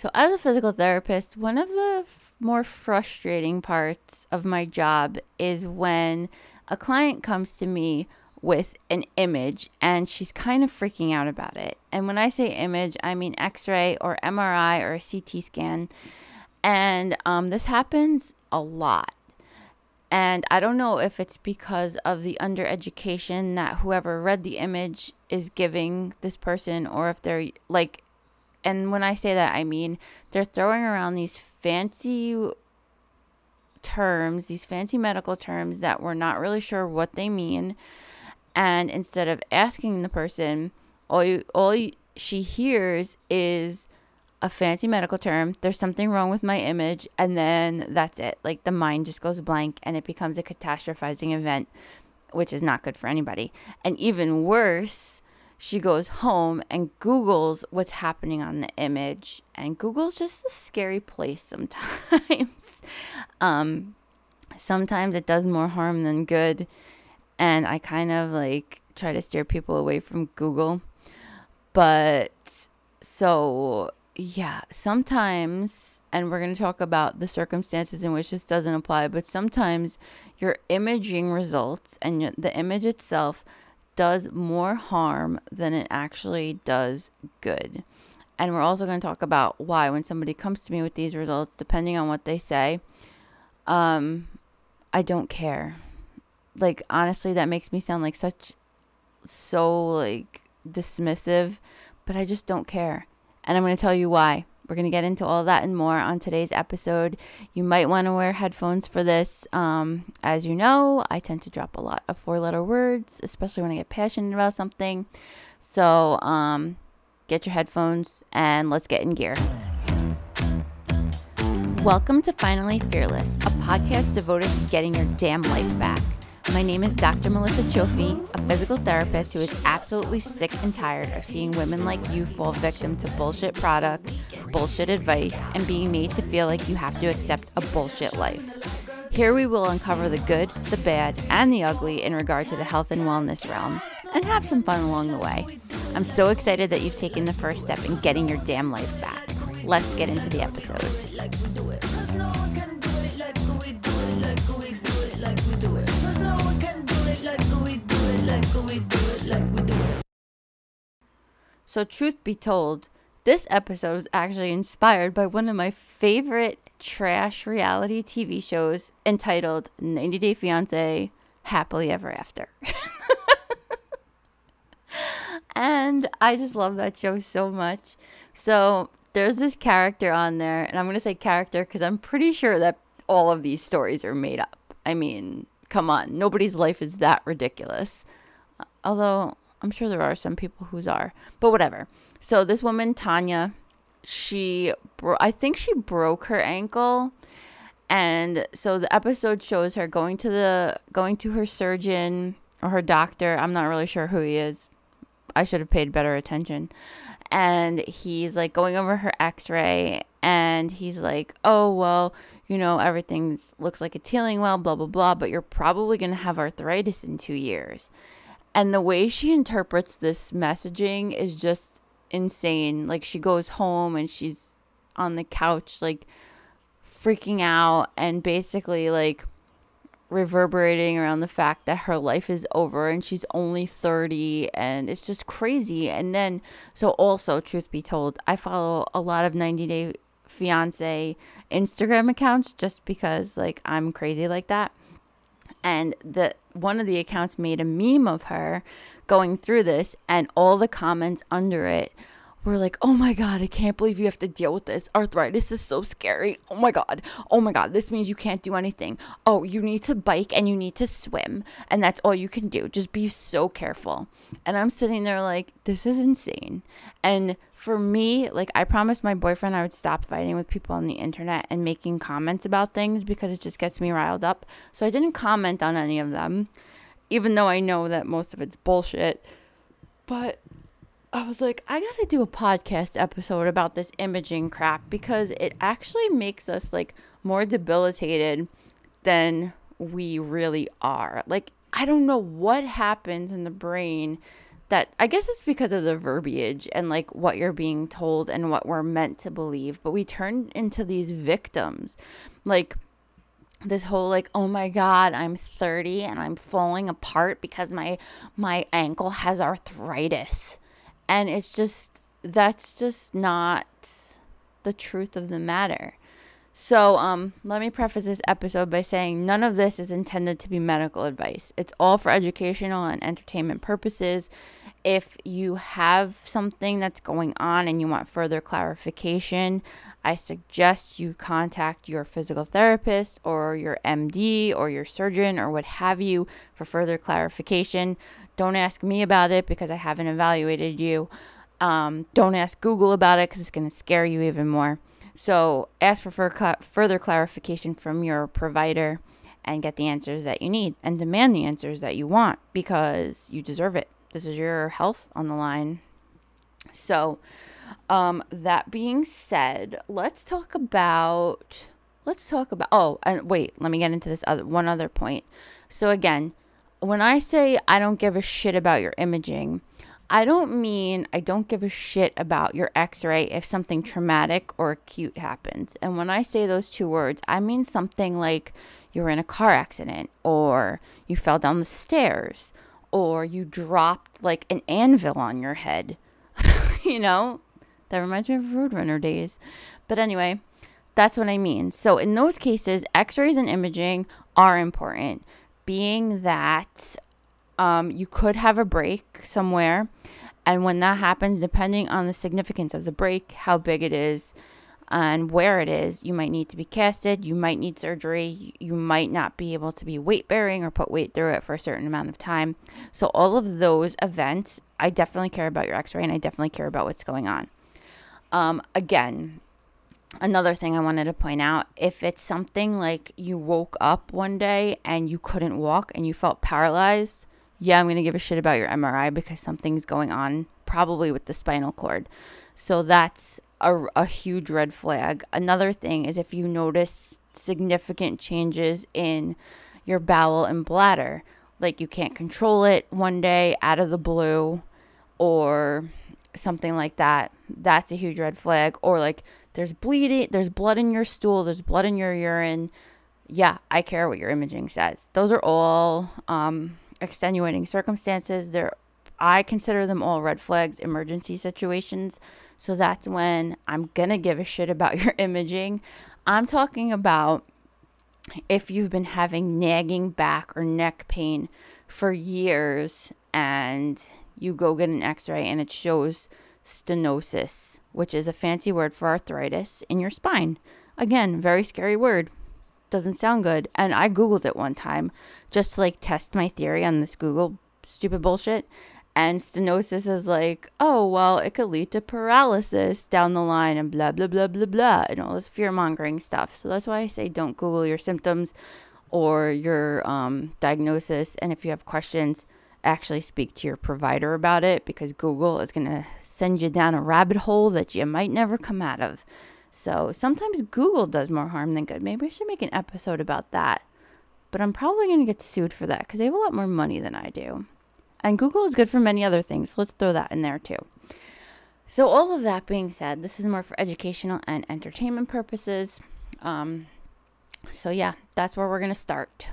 So, as a physical therapist, one of the f- more frustrating parts of my job is when a client comes to me with an image and she's kind of freaking out about it. And when I say image, I mean x ray or MRI or a CT scan. And um, this happens a lot. And I don't know if it's because of the undereducation that whoever read the image is giving this person, or if they're like, and when I say that, I mean they're throwing around these fancy terms, these fancy medical terms that we're not really sure what they mean. And instead of asking the person, all you, all you, she hears is a fancy medical term. There's something wrong with my image, and then that's it. Like the mind just goes blank, and it becomes a catastrophizing event, which is not good for anybody. And even worse, she goes home and Googles what's happening on the image, and Google's just a scary place sometimes. um, sometimes it does more harm than good, and I kind of like try to steer people away from Google. But so yeah, sometimes, and we're going to talk about the circumstances in which this doesn't apply, but sometimes your imaging results and the image itself does more harm than it actually does good. And we're also going to talk about why, when somebody comes to me with these results, depending on what they say, um, I don't care. Like, honestly, that makes me sound like such, so like dismissive, but I just don't care and I'm going to tell you why. We're going to get into all that and more on today's episode. You might want to wear headphones for this. Um, as you know, I tend to drop a lot of four letter words, especially when I get passionate about something. So um, get your headphones and let's get in gear. Welcome to Finally Fearless, a podcast devoted to getting your damn life back. My name is Dr. Melissa Chofi, a physical therapist who is absolutely sick and tired of seeing women like you fall victim to bullshit products, bullshit advice, and being made to feel like you have to accept a bullshit life. Here we will uncover the good, the bad, and the ugly in regard to the health and wellness realm, and have some fun along the way. I'm so excited that you've taken the first step in getting your damn life back. Let's get into the episode. So, truth be told, this episode was actually inspired by one of my favorite trash reality TV shows entitled 90 Day Fiancé Happily Ever After. and I just love that show so much. So, there's this character on there, and I'm going to say character because I'm pretty sure that all of these stories are made up. I mean, come on, nobody's life is that ridiculous. Although I'm sure there are some people whose are, but whatever. So this woman Tanya, she bro- I think she broke her ankle and so the episode shows her going to the going to her surgeon or her doctor. I'm not really sure who he is. I should have paid better attention. And he's like going over her x-ray and he's like, "Oh, well, you know, everything's looks like it's healing well, blah blah blah, but you're probably going to have arthritis in 2 years." And the way she interprets this messaging is just insane. Like she goes home and she's on the couch like freaking out and basically like reverberating around the fact that her life is over and she's only 30 and it's just crazy. And then so also truth be told, I follow a lot of 90 day fiance Instagram accounts just because like I'm crazy like that and the one of the accounts made a meme of her going through this and all the comments under it were like, oh my God, I can't believe you have to deal with this. Arthritis is so scary. Oh my God. Oh my God. This means you can't do anything. Oh, you need to bike and you need to swim. And that's all you can do. Just be so careful. And I'm sitting there like, this is insane. And for me, like, I promised my boyfriend I would stop fighting with people on the internet and making comments about things because it just gets me riled up. So I didn't comment on any of them, even though I know that most of it's bullshit. But I was like, I gotta do a podcast episode about this imaging crap because it actually makes us like more debilitated than we really are. Like, I don't know what happens in the brain that I guess it's because of the verbiage and like what you're being told and what we're meant to believe, but we turn into these victims. Like this whole like oh my god i'm 30 and i'm falling apart because my my ankle has arthritis and it's just that's just not the truth of the matter. So um let me preface this episode by saying none of this is intended to be medical advice. It's all for educational and entertainment purposes if you have something that's going on and you want further clarification, I suggest you contact your physical therapist or your MD or your surgeon or what have you for further clarification. Don't ask me about it because I haven't evaluated you. Um, don't ask Google about it because it's going to scare you even more. So ask for further clarification from your provider and get the answers that you need and demand the answers that you want because you deserve it. This is your health on the line. So, um, that being said, let's talk about let's talk about oh and wait let me get into this other one other point. So again when i say i don't give a shit about your imaging i don't mean i don't give a shit about your x-ray if something traumatic or acute happens. And when i say those two words i mean something like you were in a car accident or you fell down the stairs or you dropped like an anvil on your head. you know? That reminds me of Roadrunner days. But anyway, that's what I mean. So in those cases, x-rays and imaging are important, being that um, you could have a break somewhere. And when that happens, depending on the significance of the break, how big it is, and where it is. You might need to be casted, you might need surgery, you might not be able to be weight bearing or put weight through it for a certain amount of time. So, all of those events, I definitely care about your x ray and I definitely care about what's going on. Um, again, another thing I wanted to point out if it's something like you woke up one day and you couldn't walk and you felt paralyzed, yeah, I'm going to give a shit about your MRI because something's going on, probably with the spinal cord. So that's a, a huge red flag. Another thing is if you notice significant changes in your bowel and bladder, like you can't control it one day out of the blue or something like that, that's a huge red flag. Or like there's bleeding, there's blood in your stool, there's blood in your urine. Yeah, I care what your imaging says. Those are all um, extenuating circumstances. They're I consider them all red flags, emergency situations. So that's when I'm going to give a shit about your imaging. I'm talking about if you've been having nagging back or neck pain for years and you go get an x ray and it shows stenosis, which is a fancy word for arthritis in your spine. Again, very scary word. Doesn't sound good. And I Googled it one time just to like test my theory on this Google stupid bullshit. And stenosis is like, oh, well, it could lead to paralysis down the line and blah, blah, blah, blah, blah, and all this fear mongering stuff. So that's why I say don't Google your symptoms or your um, diagnosis. And if you have questions, actually speak to your provider about it because Google is going to send you down a rabbit hole that you might never come out of. So sometimes Google does more harm than good. Maybe I should make an episode about that. But I'm probably going to get sued for that because they have a lot more money than I do. And Google is good for many other things. So let's throw that in there too. So, all of that being said, this is more for educational and entertainment purposes. Um, so, yeah, that's where we're going to start.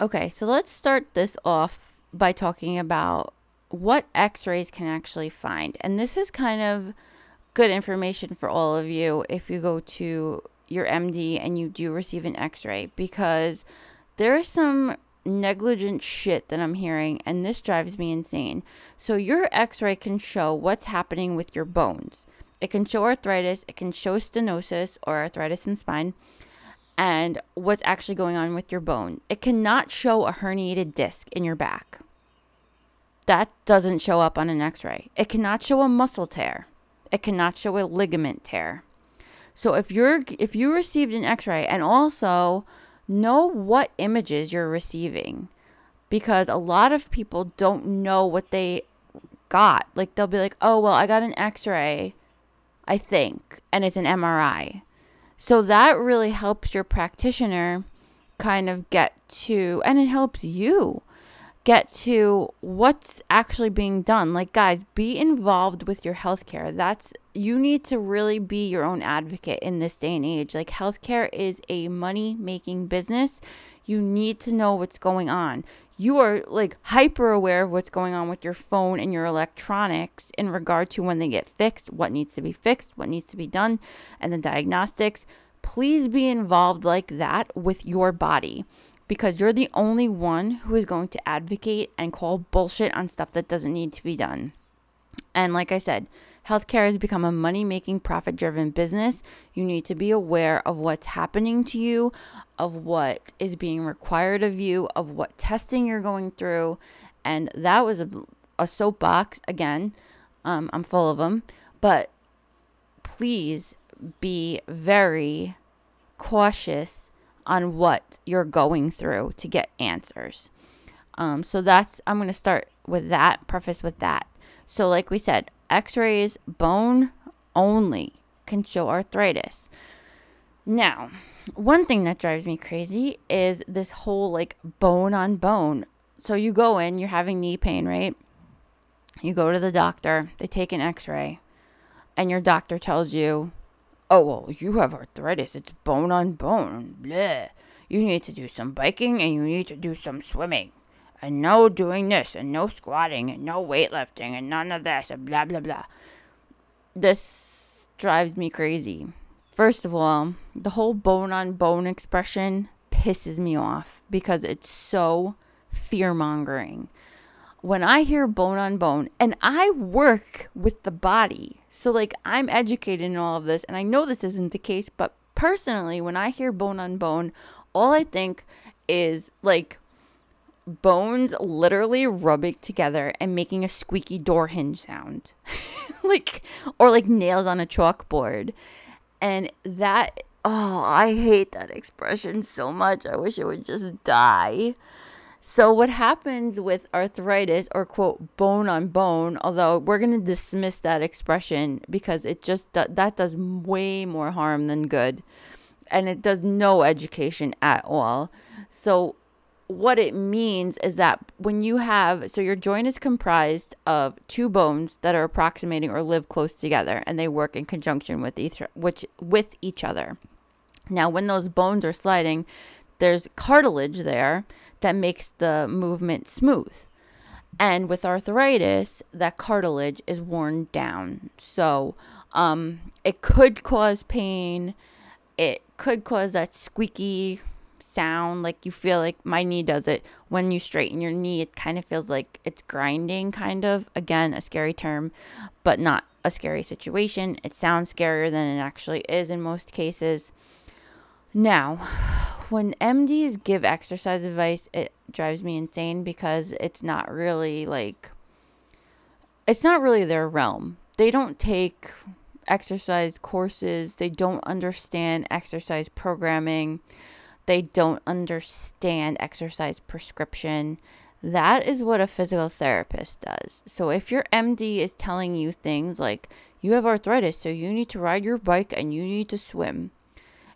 Okay, so let's start this off by talking about what x rays can actually find. And this is kind of good information for all of you if you go to your MD and you do receive an x ray because there is some negligent shit that I'm hearing, and this drives me insane. So, your x ray can show what's happening with your bones. It can show arthritis, it can show stenosis or arthritis in spine, and what's actually going on with your bone. It cannot show a herniated disc in your back. That doesn't show up on an x ray. It cannot show a muscle tear. It cannot show a ligament tear. So if you're if you received an x-ray and also know what images you're receiving because a lot of people don't know what they got. Like they'll be like, "Oh, well, I got an x-ray, I think, and it's an MRI." So that really helps your practitioner kind of get to and it helps you get to what's actually being done. Like, guys, be involved with your healthcare. That's you need to really be your own advocate in this day and age. Like, healthcare is a money making business. You need to know what's going on. You are like hyper aware of what's going on with your phone and your electronics in regard to when they get fixed, what needs to be fixed, what needs to be done, and the diagnostics. Please be involved like that with your body because you're the only one who is going to advocate and call bullshit on stuff that doesn't need to be done. And like I said, healthcare has become a money making, profit driven business. You need to be aware of what's happening to you, of what is being required of you, of what testing you're going through. And that was a, a soapbox. Again, um, I'm full of them. But please be very cautious on what you're going through to get answers. Um, so that's, I'm going to start with that, preface with that. So, like we said, x rays, bone only can show arthritis. Now, one thing that drives me crazy is this whole like bone on bone. So, you go in, you're having knee pain, right? You go to the doctor, they take an x ray, and your doctor tells you, oh, well, you have arthritis. It's bone on bone. Blah. You need to do some biking and you need to do some swimming. And no doing this and no squatting and no weightlifting and none of this and blah, blah, blah. This drives me crazy. First of all, the whole bone on bone expression pisses me off because it's so fear mongering when I hear bone on bone, and I work with the body, so like I'm educated in all of this, and I know this isn't the case, but personally, when I hear bone on bone, all I think is like bones literally rubbing together and making a squeaky door hinge sound. like, or like nails on a chalkboard. And that, oh, I hate that expression so much. I wish it would just die. So, what happens with arthritis or quote bone on bone, although we're going to dismiss that expression because it just that does way more harm than good and it does no education at all. So, what it means is that when you have so your joint is comprised of two bones that are approximating or live close together and they work in conjunction with each which with each other. Now, when those bones are sliding, there's cartilage there that makes the movement smooth. And with arthritis, that cartilage is worn down. So um, it could cause pain. It could cause that squeaky sound like you feel like my knee does it when you straighten your knee it kind of feels like it's grinding kind of again a scary term but not a scary situation it sounds scarier than it actually is in most cases now when MDs give exercise advice, it drives me insane because it's not really like it's not really their realm. They don't take exercise courses, they don't understand exercise programming, they don't understand exercise prescription. That is what a physical therapist does. So if your MD is telling you things like you have arthritis, so you need to ride your bike and you need to swim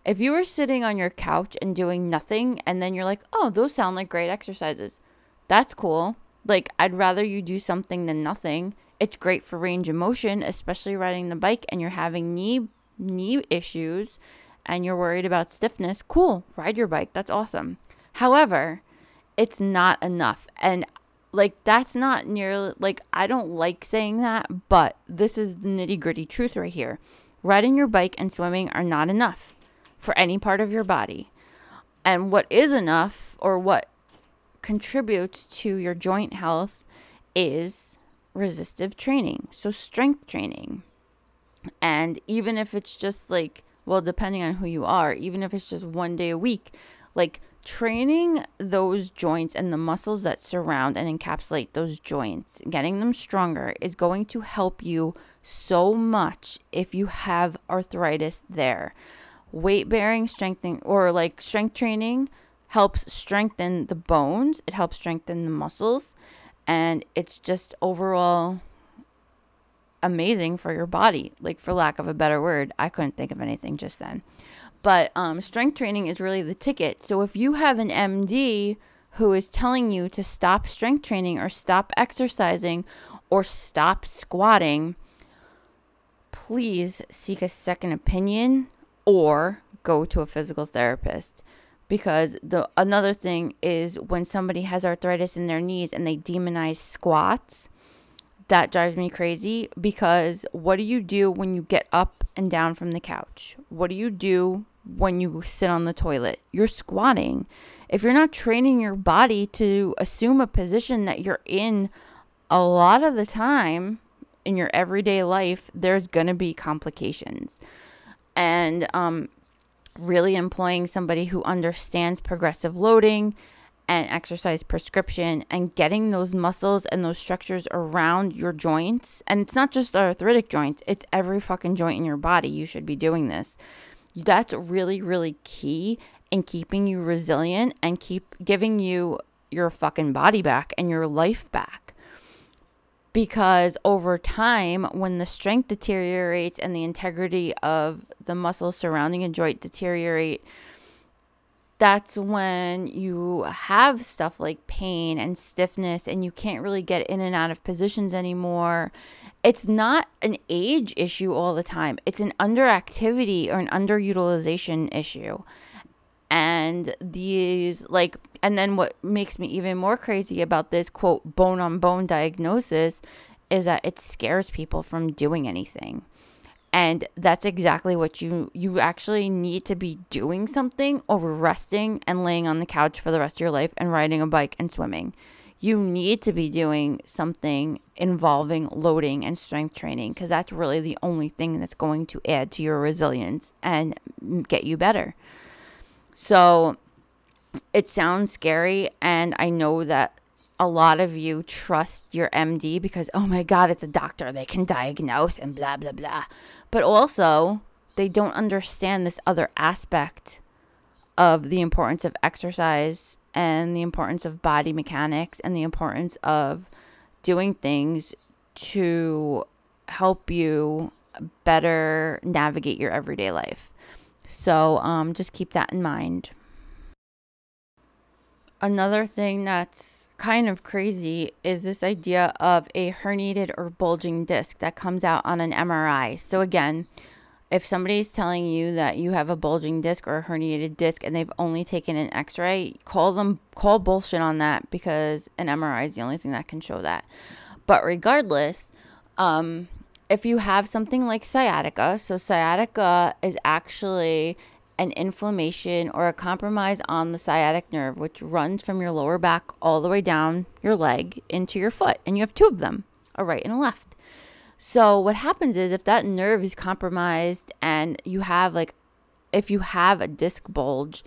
if you were sitting on your couch and doing nothing and then you're like, oh, those sound like great exercises, that's cool. Like, I'd rather you do something than nothing. It's great for range of motion, especially riding the bike and you're having knee knee issues and you're worried about stiffness. Cool, ride your bike. That's awesome. However, it's not enough. And like that's not nearly like I don't like saying that, but this is the nitty-gritty truth right here. Riding your bike and swimming are not enough for any part of your body. And what is enough or what contributes to your joint health is resistive training. So, strength training. And even if it's just like, well, depending on who you are, even if it's just one day a week, like training those joints and the muscles that surround and encapsulate those joints, getting them stronger, is going to help you so much if you have arthritis there weight bearing strengthening or like strength training helps strengthen the bones it helps strengthen the muscles and it's just overall amazing for your body like for lack of a better word. I couldn't think of anything just then. But um, strength training is really the ticket. So if you have an md who is telling you to stop strength training or stop exercising or stop squatting, please seek a second opinion or go to a physical therapist. Because the another thing is when somebody has arthritis in their knees and they demonize squats that drives me crazy because what do you do when you get up and down from the couch? What do you do when you sit on the toilet? You're squatting. If you're not training your body to assume a position that you're in a lot of the time in your everyday life there's going to be complications and um really employing somebody who understands progressive loading and exercise prescription and getting those muscles and those structures around your joints. And it's not just arthritic joints, it's every fucking joint in your body. You should be doing this. That's really, really key in keeping you resilient and keep giving you your fucking body back and your life back because over time, when the strength deteriorates and the integrity of the muscles surrounding a joint deteriorate, that's when you have stuff like pain and stiffness and you can't really get in and out of positions anymore. It's not an age issue all the time. It's an underactivity or an underutilization issue. And these like and then what makes me even more crazy about this quote bone on bone diagnosis is that it scares people from doing anything. And that's exactly what you you actually need to be doing something over resting and laying on the couch for the rest of your life and riding a bike and swimming. You need to be doing something involving loading and strength training because that's really the only thing that's going to add to your resilience and get you better. So it sounds scary and I know that a lot of you trust your MD because oh my god, it's a doctor, they can diagnose and blah blah blah. But also, they don't understand this other aspect of the importance of exercise and the importance of body mechanics and the importance of doing things to help you better navigate your everyday life. So um, just keep that in mind. Another thing that's kind of crazy is this idea of a herniated or bulging disc that comes out on an MRI. So, again, if somebody's telling you that you have a bulging disc or a herniated disc and they've only taken an x-ray call them call bullshit on that because an mri is the only thing that can show that but regardless um, if you have something like sciatica so sciatica is actually an inflammation or a compromise on the sciatic nerve, which runs from your lower back all the way down your leg into your foot. And you have two of them, a right and a left. So, what happens is if that nerve is compromised and you have, like, if you have a disc bulge,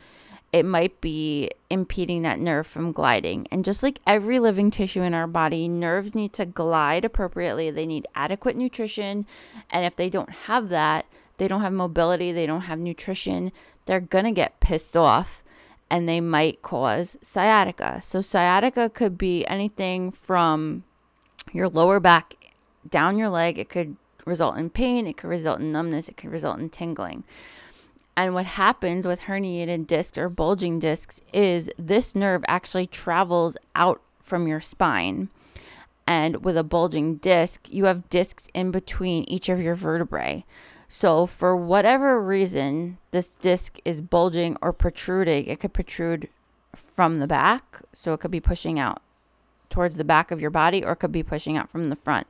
it might be impeding that nerve from gliding. And just like every living tissue in our body, nerves need to glide appropriately. They need adequate nutrition. And if they don't have that, they don't have mobility, they don't have nutrition, they're going to get pissed off and they might cause sciatica. So, sciatica could be anything from your lower back down your leg. It could result in pain, it could result in numbness, it could result in tingling. And what happens with herniated discs or bulging discs is this nerve actually travels out from your spine. And with a bulging disc, you have discs in between each of your vertebrae. So, for whatever reason, this disc is bulging or protruding. It could protrude from the back, so it could be pushing out towards the back of your body, or it could be pushing out from the front.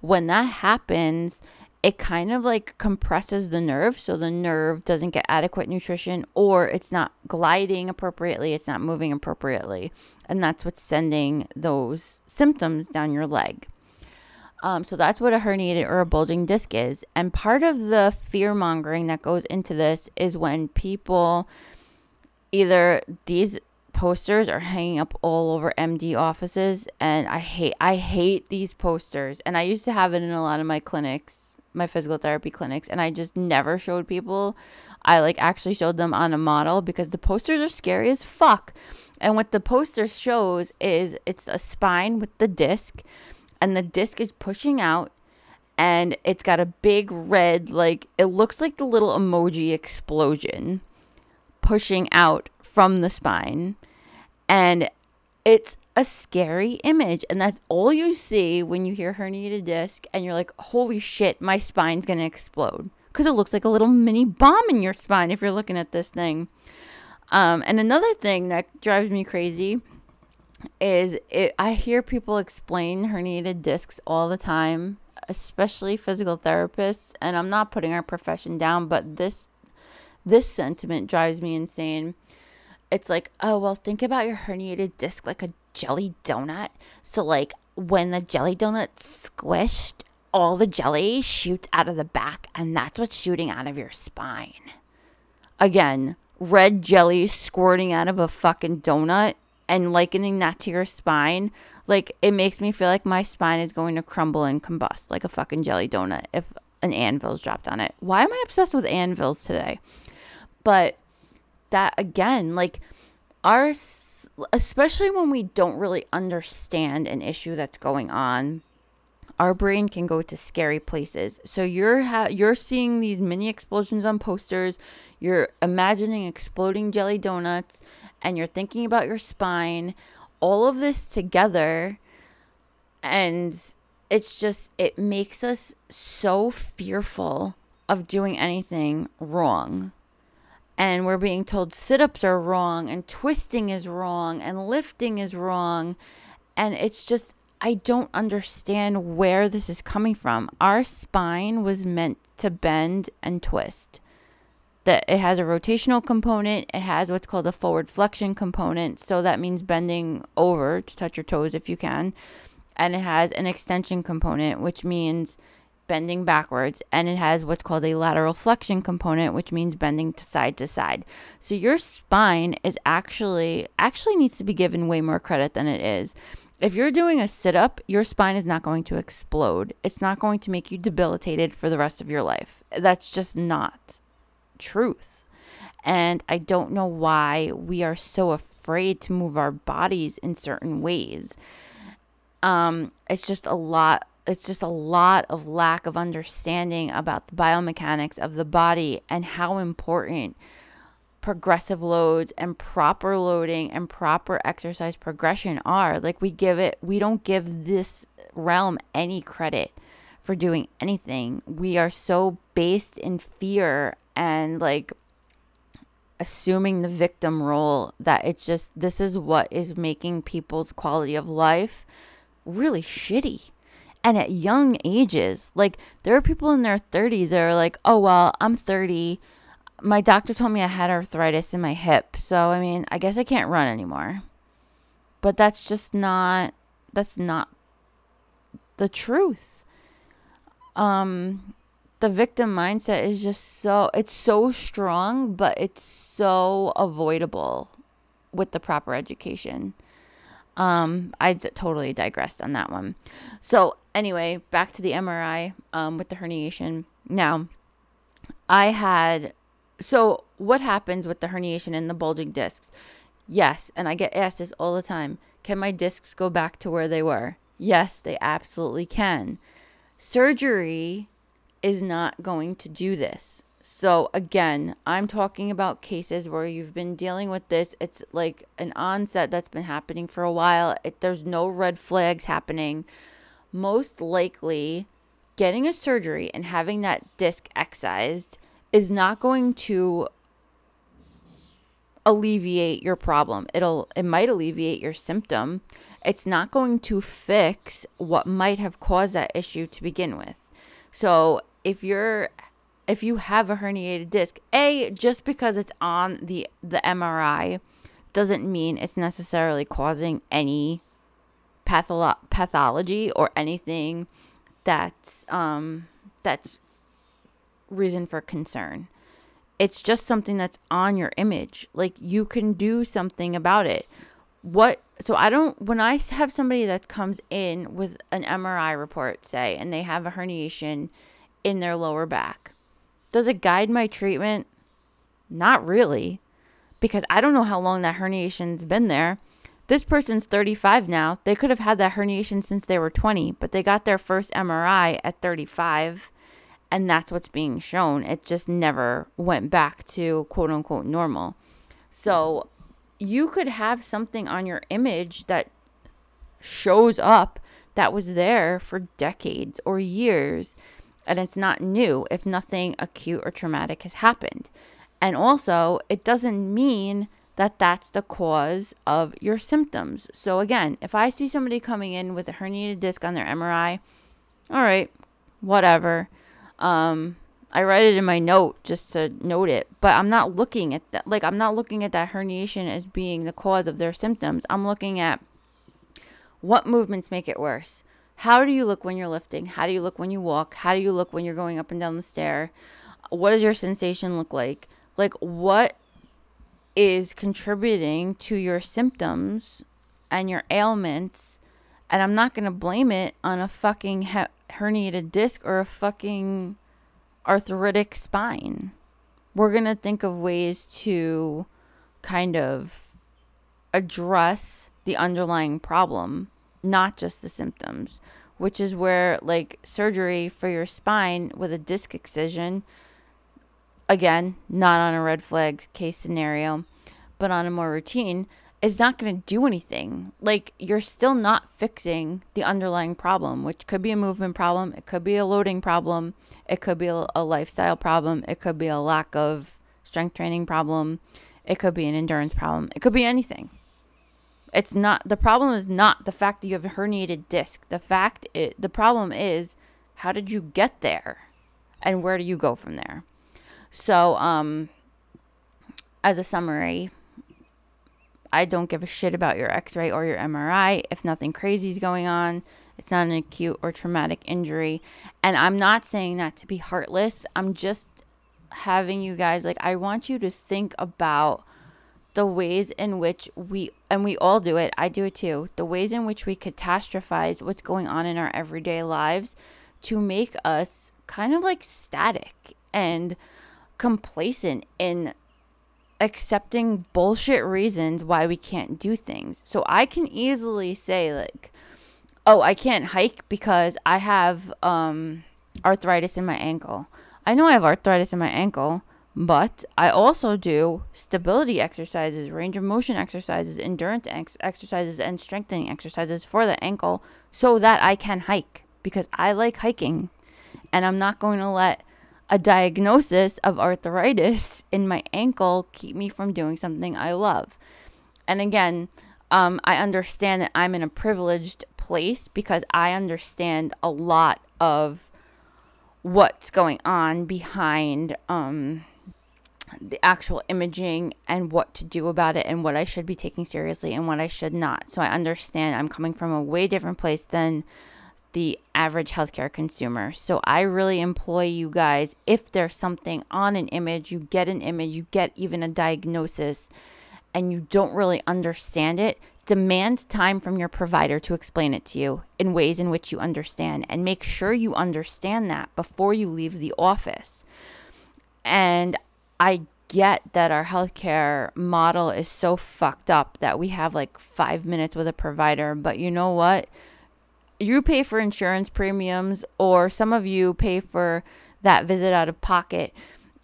When that happens, it kind of like compresses the nerve, so the nerve doesn't get adequate nutrition, or it's not gliding appropriately, it's not moving appropriately. And that's what's sending those symptoms down your leg. Um, so that's what a herniated or a bulging disc is. And part of the fear mongering that goes into this is when people either these posters are hanging up all over MD offices and I hate I hate these posters and I used to have it in a lot of my clinics, my physical therapy clinics and I just never showed people. I like actually showed them on a model because the posters are scary as fuck. And what the poster shows is it's a spine with the disc and the disc is pushing out and it's got a big red like it looks like the little emoji explosion pushing out from the spine and it's a scary image. And that's all you see when you hear herniated disc and you're like holy shit my spine's going to explode. Because it looks like a little mini bomb in your spine if you're looking at this thing. Um, and another thing that drives me crazy is it, i hear people explain herniated discs all the time especially physical therapists and i'm not putting our profession down but this this sentiment drives me insane it's like, oh, well, think about your herniated disc like a jelly donut. So, like, when the jelly donut squished, all the jelly shoots out of the back, and that's what's shooting out of your spine. Again, red jelly squirting out of a fucking donut and likening that to your spine, like, it makes me feel like my spine is going to crumble and combust like a fucking jelly donut if an anvil's dropped on it. Why am I obsessed with anvils today? But that again, like our especially when we don't really understand an issue that's going on, our brain can go to scary places. So you're ha- you're seeing these mini explosions on posters, you're imagining exploding jelly donuts and you're thinking about your spine, all of this together and it's just it makes us so fearful of doing anything wrong and we're being told sit ups are wrong and twisting is wrong and lifting is wrong. And it's just, I don't understand where this is coming from. Our spine was meant to bend and twist. That it has a rotational component, it has what's called a forward flexion component. So that means bending over to touch your toes if you can. And it has an extension component, which means bending backwards, and it has what's called a lateral flexion component, which means bending to side to side. So your spine is actually actually needs to be given way more credit than it is. If you're doing a sit up, your spine is not going to explode. It's not going to make you debilitated for the rest of your life. That's just not truth. And I don't know why we are so afraid to move our bodies in certain ways. Um, it's just a lot it's just a lot of lack of understanding about the biomechanics of the body and how important progressive loads and proper loading and proper exercise progression are. Like we give it, we don't give this realm any credit for doing anything. We are so based in fear and like assuming the victim role that it's just this is what is making people's quality of life really shitty and at young ages. Like there are people in their 30s that are like, "Oh well, I'm 30. My doctor told me I had arthritis in my hip, so I mean, I guess I can't run anymore." But that's just not that's not the truth. Um the victim mindset is just so it's so strong, but it's so avoidable with the proper education. Um, I d- totally digressed on that one. So anyway, back to the MRI um, with the herniation. Now, I had so what happens with the herniation and the bulging discs? Yes, and I get asked this all the time. Can my discs go back to where they were? Yes, they absolutely can. Surgery is not going to do this. So again, I'm talking about cases where you've been dealing with this. It's like an onset that's been happening for a while. It, there's no red flags happening. Most likely, getting a surgery and having that disc excised is not going to alleviate your problem. It'll it might alleviate your symptom. It's not going to fix what might have caused that issue to begin with. So, if you're if you have a herniated disc, A, just because it's on the the MRI doesn't mean it's necessarily causing any patholo- pathology or anything that's um that's reason for concern. It's just something that's on your image. Like you can do something about it. What so I don't when I have somebody that comes in with an MRI report say and they have a herniation in their lower back does it guide my treatment? Not really, because I don't know how long that herniation's been there. This person's 35 now. They could have had that herniation since they were 20, but they got their first MRI at 35, and that's what's being shown. It just never went back to quote unquote normal. So you could have something on your image that shows up that was there for decades or years and it's not new if nothing acute or traumatic has happened. And also, it doesn't mean that that's the cause of your symptoms. So, again, if I see somebody coming in with a herniated disc on their MRI, all right, whatever. Um, I write it in my note just to note it, but I'm not looking at that. Like, I'm not looking at that herniation as being the cause of their symptoms. I'm looking at what movements make it worse. How do you look when you're lifting? How do you look when you walk? How do you look when you're going up and down the stair? What does your sensation look like? Like, what is contributing to your symptoms and your ailments? And I'm not going to blame it on a fucking herniated disc or a fucking arthritic spine. We're going to think of ways to kind of address the underlying problem, not just the symptoms, which is where, like, surgery for your spine with a disc excision, again, not on a red flag case scenario, but on a more routine, is not going to do anything. Like, you're still not fixing the underlying problem, which could be a movement problem, it could be a loading problem, it could be a, lifestyle problem, it could be a lack of strength training problem, it could be an endurance problem, it could be anything. It's not the problem is not the fact that you have a herniated disc. The fact it, the problem is how did you get there? And where do you go from there? So, um as a summary, I don't give a shit about your x ray or your MRI if nothing crazy is going on. It's not an acute or traumatic injury. And I'm not saying that to be heartless. I'm just having you guys, like, I want you to think about the ways in which we, and we all do it, I do it too, the ways in which we catastrophize what's going on in our everyday lives to make us kind of like static and complacent in accepting bullshit reasons why we can't do things. So I can easily say like, "Oh, I can't hike because I have um arthritis in my ankle." I know I have arthritis in my ankle, but I also do stability exercises, range of motion exercises, endurance ex- exercises, and strengthening exercises for the ankle so that I can hike because I like hiking. And I'm not going to let a diagnosis of arthritis in my ankle keep me from doing something I love. And again, um, I understand that I'm in a privileged place because I understand a lot of what's going on behind um, the actual imaging and what to do about it and what I should be taking seriously and what I should not. So I understand I'm coming from a way different place than the average healthcare consumer. So I really employ you guys if there's something on an image, you get an image, you get even a diagnosis, and you don't really understand it, demand time from your provider to explain it to you in ways in which you understand and make sure you understand that before you leave the office. And I get that our healthcare model is so fucked up that we have like five minutes with a provider, but you know what? You pay for insurance premiums or some of you pay for that visit out of pocket.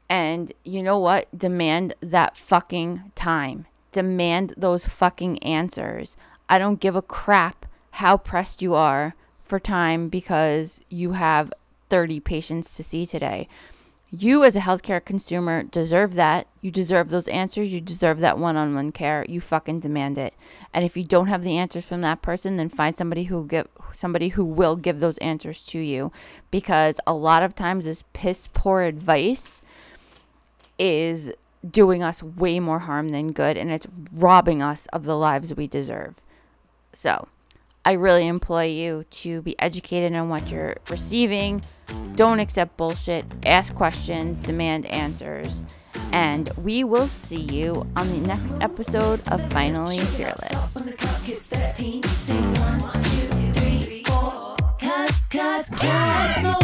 And you know what? Demand that fucking time. Demand those fucking answers. I don't give a crap how pressed you are for time because you have 30 patients to see today. You, as a healthcare consumer, deserve that. You deserve those answers. You deserve that one on one care. You fucking demand it. And if you don't have the answers from that person, then find somebody who give somebody who will give those answers to you. Because a lot of times this piss poor advice is doing us way more harm than good and it's robbing us of the lives we deserve. So I really employ you to be educated on what you're receiving. Don't accept bullshit. Ask questions, demand answers. And we will see you on the next episode of Finally Fearless. Cause, cause no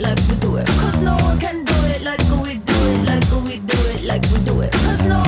like we do it. Cause no one can do it like we do it, like we do it, like we do it.